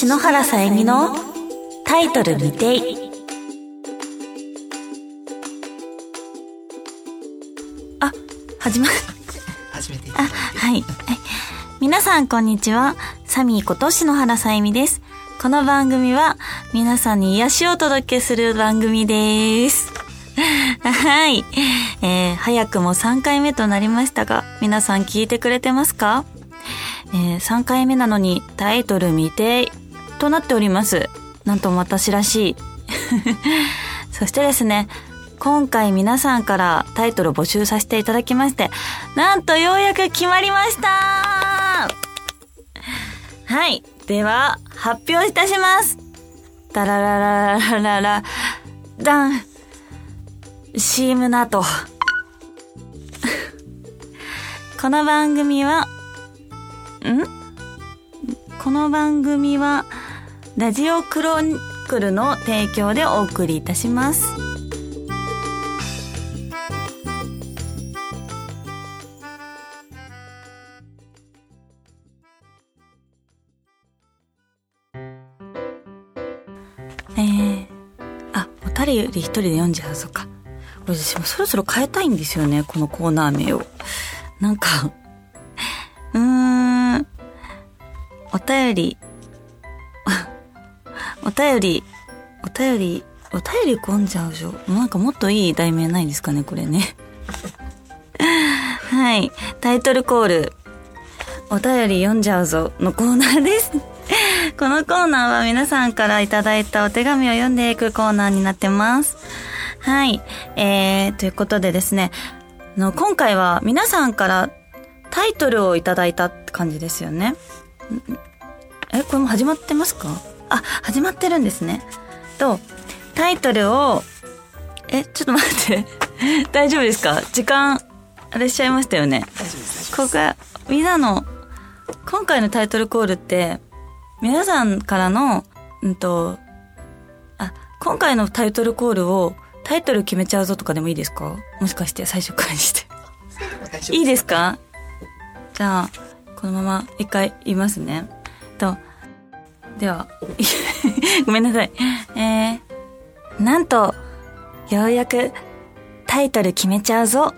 篠原さゆみのタイトル未定。あ始ま始めていあはい、はい、皆さんこんにちは。サミーこと篠原さゆみです。この番組は皆さんに癒しをお届けする番組です。はい、えー、早くも3回目となりましたが皆さん聞いてくれてますか？えー、3回目なのにタイトル未定となっております。なんとも私らしい。そしてですね、今回皆さんからタイトル募集させていただきまして、なんとようやく決まりましたはい。では、発表いたします。ダラララララララ、ダン。CM の後。この番組は、ん？この番組は、ラジオクロニクルの提供でお送りいたします。えー、あ、おたりより一人で読んじゃう、そっか。私もそろそろ変えたいんですよね、このコーナー名を。なんか、うーん。お便り、便り、お便り、お便り込んじゃうでしょ？なんかもっといい題名ないですかね、これね。はい。タイトルコール、お便り読んじゃうぞのコーナーです。このコーナーは皆さんからいただいたお手紙を読んでいくコーナーになってます。はい。えー、ということでですね、あの今回は皆さんからタイトルをいただいたって感じですよね。え、これも始まってますか？あ、始まってるんですね。と、タイトルを、え、ちょっと待って。大丈夫ですか？時間、あれしちゃいましたよね。大丈夫ですここが、みんなの、今回のタイトルコールって、皆さんからの、うんと、あ、今回のタイトルコールを、タイトル決めちゃうぞとかでもいいですか？もしかして最初からにして。いいですか？じゃあ、このまま一回言いますね。と、では、ごめんなさい。えー、なんと、ようやくタイトル決めちゃうぞ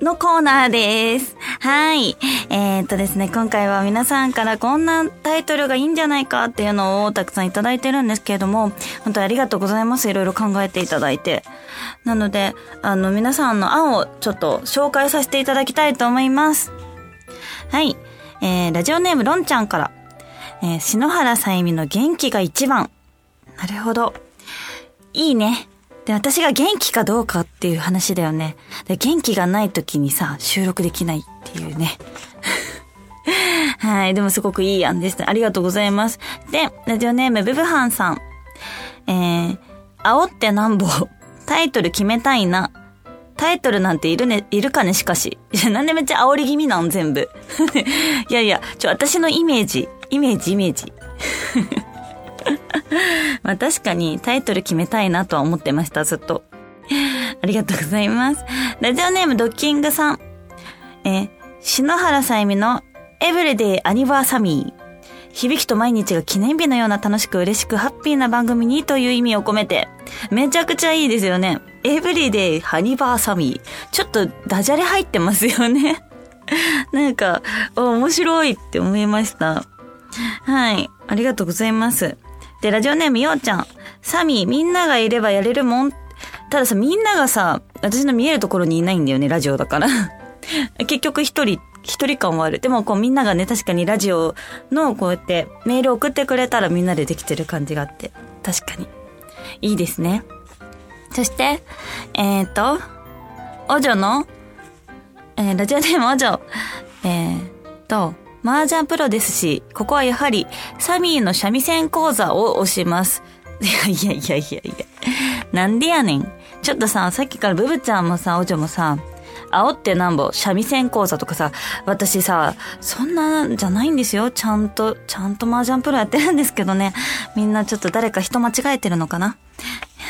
のコーナーです。はい。えー、っとですね、今回は皆さんからこんなタイトルがいいんじゃないかっていうのをたくさんいただいてるんですけれども、本当にありがとうございます。いろいろ考えていただいて。なので、あの、皆さんの案をちょっと紹介させていただきたいと思います。はい。えー、ラジオネームロンちゃんから、えー、篠原さゆみの元気が一番。なるほど。いいね。で、私が元気かどうかっていう話だよね。で元気がない時にさ、収録できないっていうね。はい。でもすごくいい案です。ありがとうございます。で、ラジオネームブブハンさん。えー、煽ってなんぼ。タイトル決めたいな。タイトルなんているね、いるかねしかし。いや、なんでめっちゃ煽り気味なん全部。いやいや、ちょ、私のイメージ、イメージ、イメージ。まあ確かにタイトル決めたいなとは思ってました、ずっと。ありがとうございます。ラジオネームドッキングさん。え、篠原さゆみのエブリデイアニバーサミー。響きと毎日が記念日のような楽しく嬉しくハッピーな番組にという意味を込めて、めちゃくちゃいいですよね。エブリデイハニバーサミー。ちょっとダジャレ入ってますよね。なんか、面白いって思いました。はい。ありがとうございます。で、ラジオネームようちゃん。サミー、みんながいればやれるもん。たださ、みんながさ、私の見えるところにいないんだよね、ラジオだから。結局一人、一人感はある。でもこうみんながね、確かにラジオのこうやってメール送ってくれたらみんなでできてる感じがあって。確かに。いいですね。そして、えっ、ー、と、お嬢の、えー、ラジオネームお嬢。えー、と、麻雀プロですし、ここはやはり、サミーの三味線講座を押します。い やいやいやいやいや。なんでやねん。ちょっとさ、さっきからブブちゃんもさ、お嬢もさ、煽ってなんぼ、三味線講座とかさ、私さ、そんなんじゃないんですよ。ちゃんと、ちゃんと麻雀プロやってるんですけどね。みんなちょっと誰か人間違えてるのかな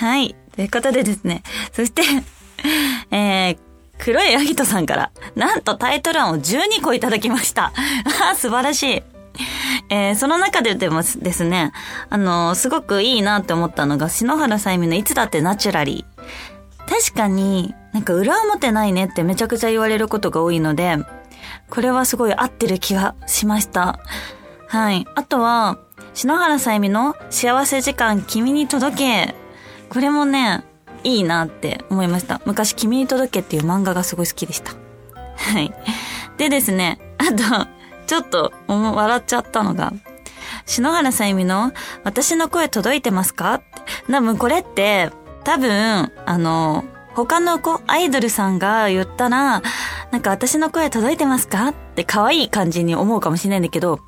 はい。ということでですね。そして、えー、黒いヤギトさんから、なんとタイトル案を12個いただきました。あ素晴らしい。えー、その中ででもですね、あのー、すごくいいなって思ったのが、篠原さゆみのいつだってナチュラリー。確かに、なんか裏表ないねってめちゃくちゃ言われることが多いので、これはすごい合ってる気がしました。はい。あとは、篠原さゆみの幸せ時間君に届け。これもね、いいなって思いました。昔君に届けっていう漫画がすごい好きでした。はい。でですね、あと、ちょっと笑っちゃったのが、篠原さゆみの私の声届いてますか？多分これって、多分、あの、他の子、アイドルさんが言ったら、なんか私の声届いてますか？って可愛い感じに思うかもしれないんだけど、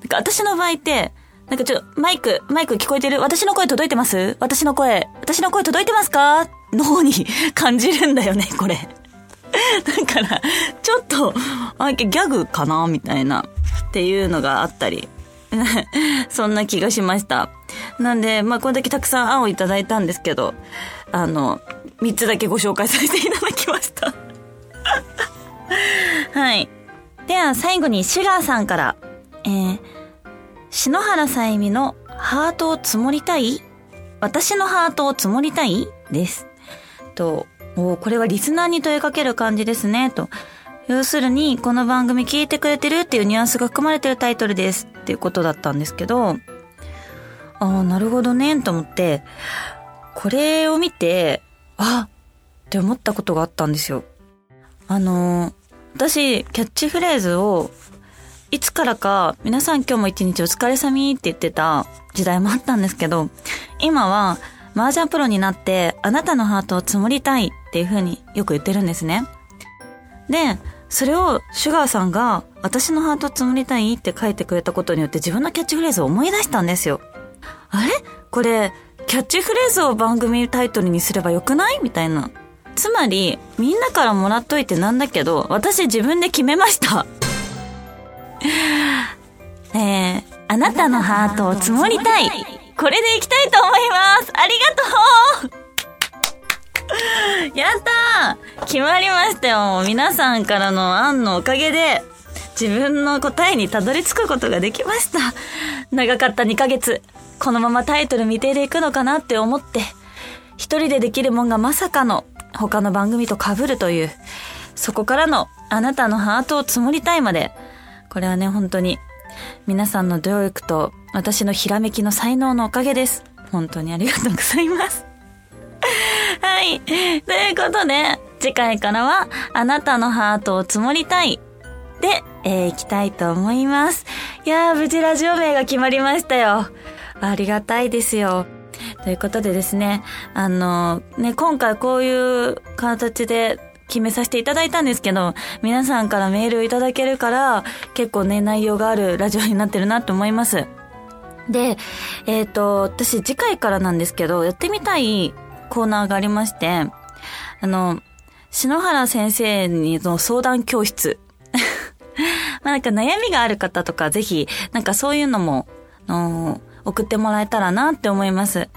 なんか私の場合って、なんかちょっと、マイク、マイク聞こえてる？私の声届いてます？私の声、私の声届いてますか？の方に感じるんだよね、これ。だから、ちょっと、あ、ギャグかな？みたいな、っていうのがあったり。そんな気がしました。なんで、まあ、これだけたくさん案をいただいたんですけど、あの、3つだけご紹介させていただきました。はい。では、最後にシュガーさんから、えー、篠原さゆみのハートを積もりたい？私のハートを積もりたい？です。と、おこれはリスナーに問いかける感じですね、と。要するに、この番組聞いてくれてるっていうニュアンスが含まれてるタイトルです。っていうことだったんですけど、ああ、なるほどね、と思って、これを見て、あって思ったことがあったんですよ。あの私、キャッチフレーズを、いつからか、皆さん今日も一日お疲れさみって言ってた時代もあったんですけど、今は、麻雀プロになって、あなたのハートを積もりたいっていう風によく言ってるんですね。で、それをシュガーさんが、私のハートを積もりたいって書いてくれたことによって自分のキャッチフレーズを思い出したんですよ。あれ？これ、キャッチフレーズを番組タイトルにすればよくない？みたいな。つまり、みんなからもらっといてなんだけど、私自分で決めました。えー、あなたのハートを積もりたい。これでいきたいと思います。ありがとう やったー決まりましたよ。皆さんからの案のおかげで、自分の答えにたどり着くことができました。長かった2ヶ月、このままタイトル未定でいくのかなって思って、一人でできるもんがまさかの他の番組と被るという、そこからのあなたのハートを積もりたいまで、これはね、本当に皆さんの努力と私のひらめきの才能のおかげです。本当にありがとうございます。はい。ということで、次回からは、あなたのハートを積もりたい。で、えー、行きたいと思います。いやー、無事ラジオ名が決まりましたよ。ありがたいですよ。ということでですね、あの、ね、今回こういう形で決めさせていただいたんですけど、皆さんからメールをいただけるから、結構ね、内容があるラジオになってるなと思います。で、えっ、ー、と、私次回からなんですけど、やってみたいコーナーがありまして、あの、篠原先生にの相談教室。まあなんか悩みがある方とか、ぜひ、なんかそういうのも、の送ってもらえたらなって思います。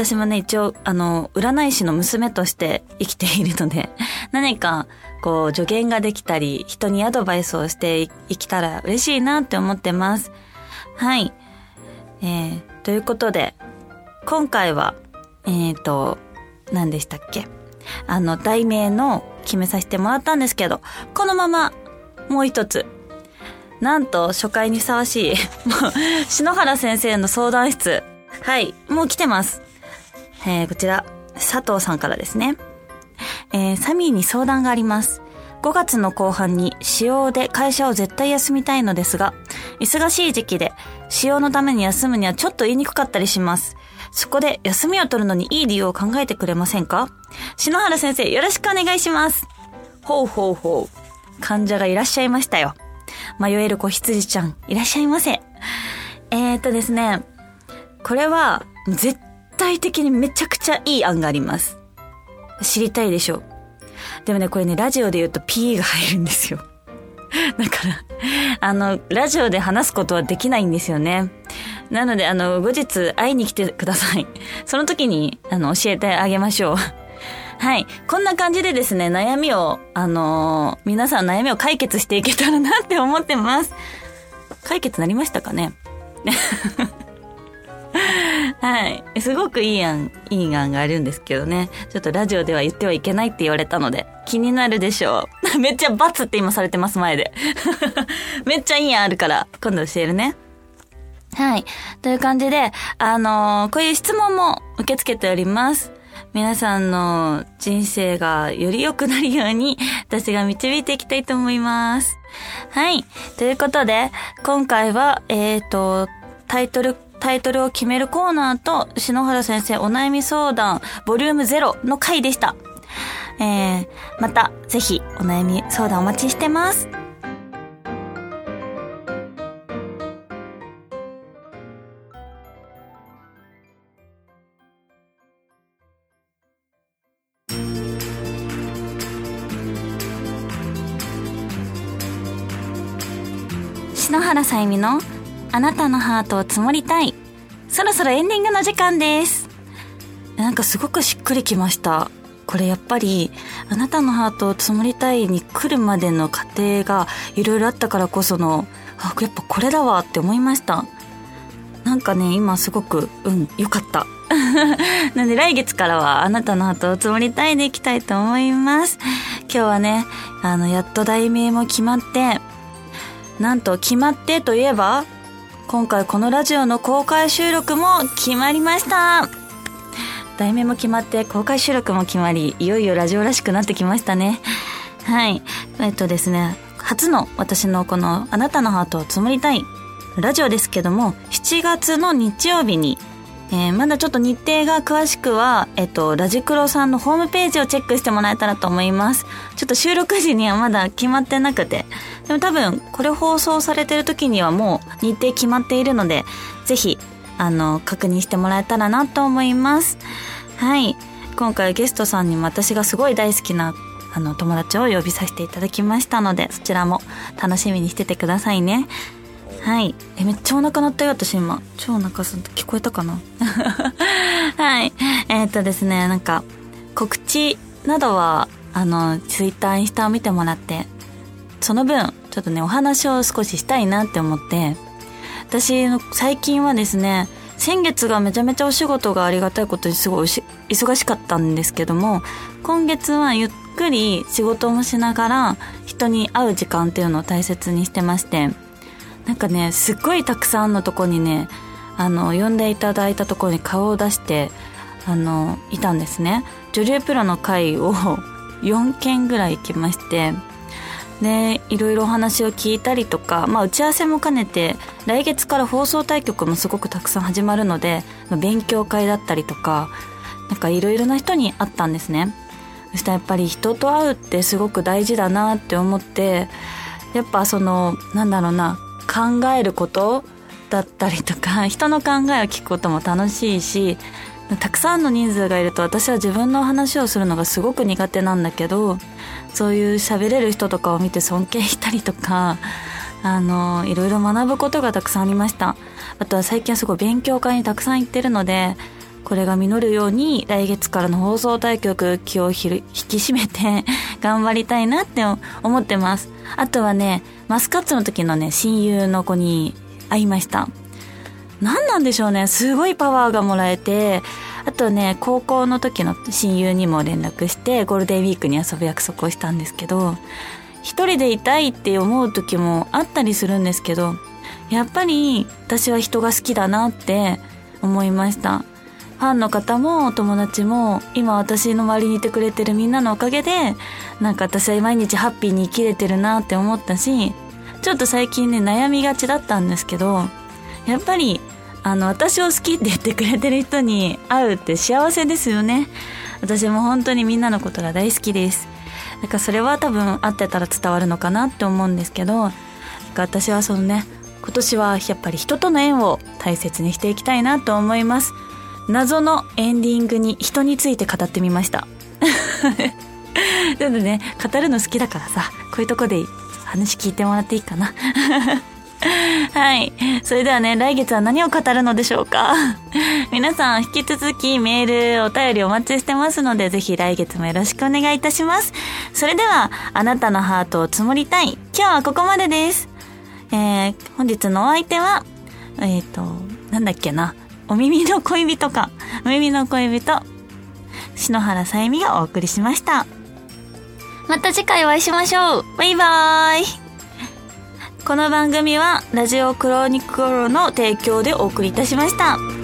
私もね、一応、あの、占い師の娘として生きているので、何か、こう、助言ができたり、人にアドバイスをしていきたら嬉しいなって思ってます。はい。えー、ということで、今回は、えっ、ー、と、何でしたっけ？あの、題名の決めさせてもらったんですけど、このまま、もう一つ、なんと初回にふさわしい、もう、篠原先生の相談室。はい、もう来てます。えー、こちら、佐藤さんからですね。えー、サミーに相談があります。5月の後半に使用で会社を絶対休みたいのですが、忙しい時期で使用のために休むにはちょっと言いにくかったりします。そこで休みを取るのにいい理由を考えてくれませんか？篠原先生よろしくお願いします。ほうほうほう。患者がいらっしゃいましたよ。迷える子羊ちゃん、いらっしゃいませ。えー、っとですね、これは、絶対的にめちゃくちゃいい案があります。知りたいでしょう。でもね、これね、ラジオで言うと P が入るんですよ。だから、あの、ラジオで話すことはできないんですよね。なので、あの、後日会いに来てください。その時に、あの、教えてあげましょう。はい。こんな感じでですね、悩みを、あのー、皆さん悩みを解決していけたらなって思ってます。解決なりましたかね？はい。すごくいい案、いい案があるんですけどね。ちょっとラジオでは言ってはいけないって言われたので、気になるでしょう。めっちゃバツって今されてます、前で。めっちゃいい案あるから、今度教えるね。はい。という感じで、あのーこういう質問も受け付けております。皆さんの人生がより良くなるように、私が導いていきたいと思います。はい。ということで、今回は、えっ、と、タイトル、タイトルを決めるコーナーと、篠原先生お悩み相談、ボリューム0の回でした。えー、また、ぜひ、お悩み相談お待ちしてます。篠原さゆみのあなたのハートを積もりたい。そろそろエンディングの時間です。なんかすごくしっくりきました。これやっぱり、あなたのハートを積もりたいに来るまでの過程がいろいろあったからこその、あ、やっぱこれだわって思いました。なんかね、今すごく、うん、よかった。なので来月からはあなたのハートを積もりたいでいきたいと思います。今日はね、あの、やっと題名も決まって、なんと決まってといえば、今回このラジオの公開収録も決まりました。題名も決まって公開収録も決まり、いよいよラジオらしくなってきましたね。はい。えっとですね、初の私のこのあなたのハートを積もりたいラジオですけども、7月の日曜日に、えーまだちょっと日程が詳しくは、えっと、ラジクロさんのホームページをチェックしてもらえたらと思います。ちょっと収録時にはまだ決まってなくて。でも多分、これ放送されてる時にはもう日程決まっているので、ぜひ、あの、確認してもらえたらなと思います。はい。今回ゲストさんにも私がすごい大好きな、あの、友達を呼びさせていただきましたので、そちらも楽しみにしててくださいね。はい。え、めっちゃお腹鳴ったよ、私今。超お腹すん聞こえたかな？はい。えーっとですね、なんか、告知などは、あの、ツイッター、インスタを見てもらって、その分、ちょっとね、お話を少ししたいなって思って、私の最近はですね、先月がめちゃめちゃお仕事がありがたいことにすごい忙しかったんですけども、今月はゆっくり仕事もしながら人に会う時間っていうのを大切にしてまして、なんかね、すっごいたくさんのとこにね、あの、呼んでいただいたところに顔を出して、あの、いたんですね。女流プロの会を 4件ぐらい行きまして、で、いろいろお話を聞いたりとか、まあ打ち合わせも兼ねて、来月から放送対局もすごくたくさん始まるので、まあ勉強会だったりとか、なんかいろいろな人に会ったんですね。そしたらやっぱり人と会うってすごく大事だなって思って、やっぱその、なんだろうな、考えることだったりとか、人の考えを聞くことも楽しいし、たくさんの人数がいると私は自分の話をするのがすごく苦手なんだけど、そういう喋れる人とかを見て尊敬したりとか、あの、いろいろ学ぶことがたくさんありました。あとは最近はすごい勉強会にたくさん行ってるので、これが実るように来月からの放送対局気を引き締めて 頑張りたいなって思ってます。あとはね、マスカッツの時のね、親友の子に会いました。何なんでしょうね。すごいパワーがもらえて、あとね、高校の時の親友にも連絡して、ゴールデンウィークに遊ぶ約束をしたんですけど、一人でいたいって思う時もあったりするんですけど、やっぱり私は人が好きだなって思いました。ファンの方もお友達も今私の周りにいてくれてるみんなのおかげでなんか私は毎日ハッピーに生きれてるなって思ったしちょっと最近ね悩みがちだったんですけどやっぱりあの私を好きって言ってくれてる人に会うって幸せですよね。私も本当にみんなのことが大好きです。だからそれは多分会ってたら伝わるのかなって思うんですけど私はそのね今年はやっぱり人との縁を大切にしていきたいなと思います。謎のエンディングに人について語ってみました。ちょっとね語るの好きだからさこういうとこで話聞いてもらっていいかな。はい。それではね、来月は何を語るのでしょうか？皆さん、引き続きメール、お便りお待ちしてますので、ぜひ来月もよろしくお願いいたします。それでは、あなたのハートを積もりたい。今日はここまでです。えー、本日のお相手は、えっ、と、なんだっけな？お耳の恋人か。お耳の恋人。篠原さゆみがお送りしました。また次回お会いしましょう。バイバーイ。この番組はラジオクロニクロの提供でお送りいたしました。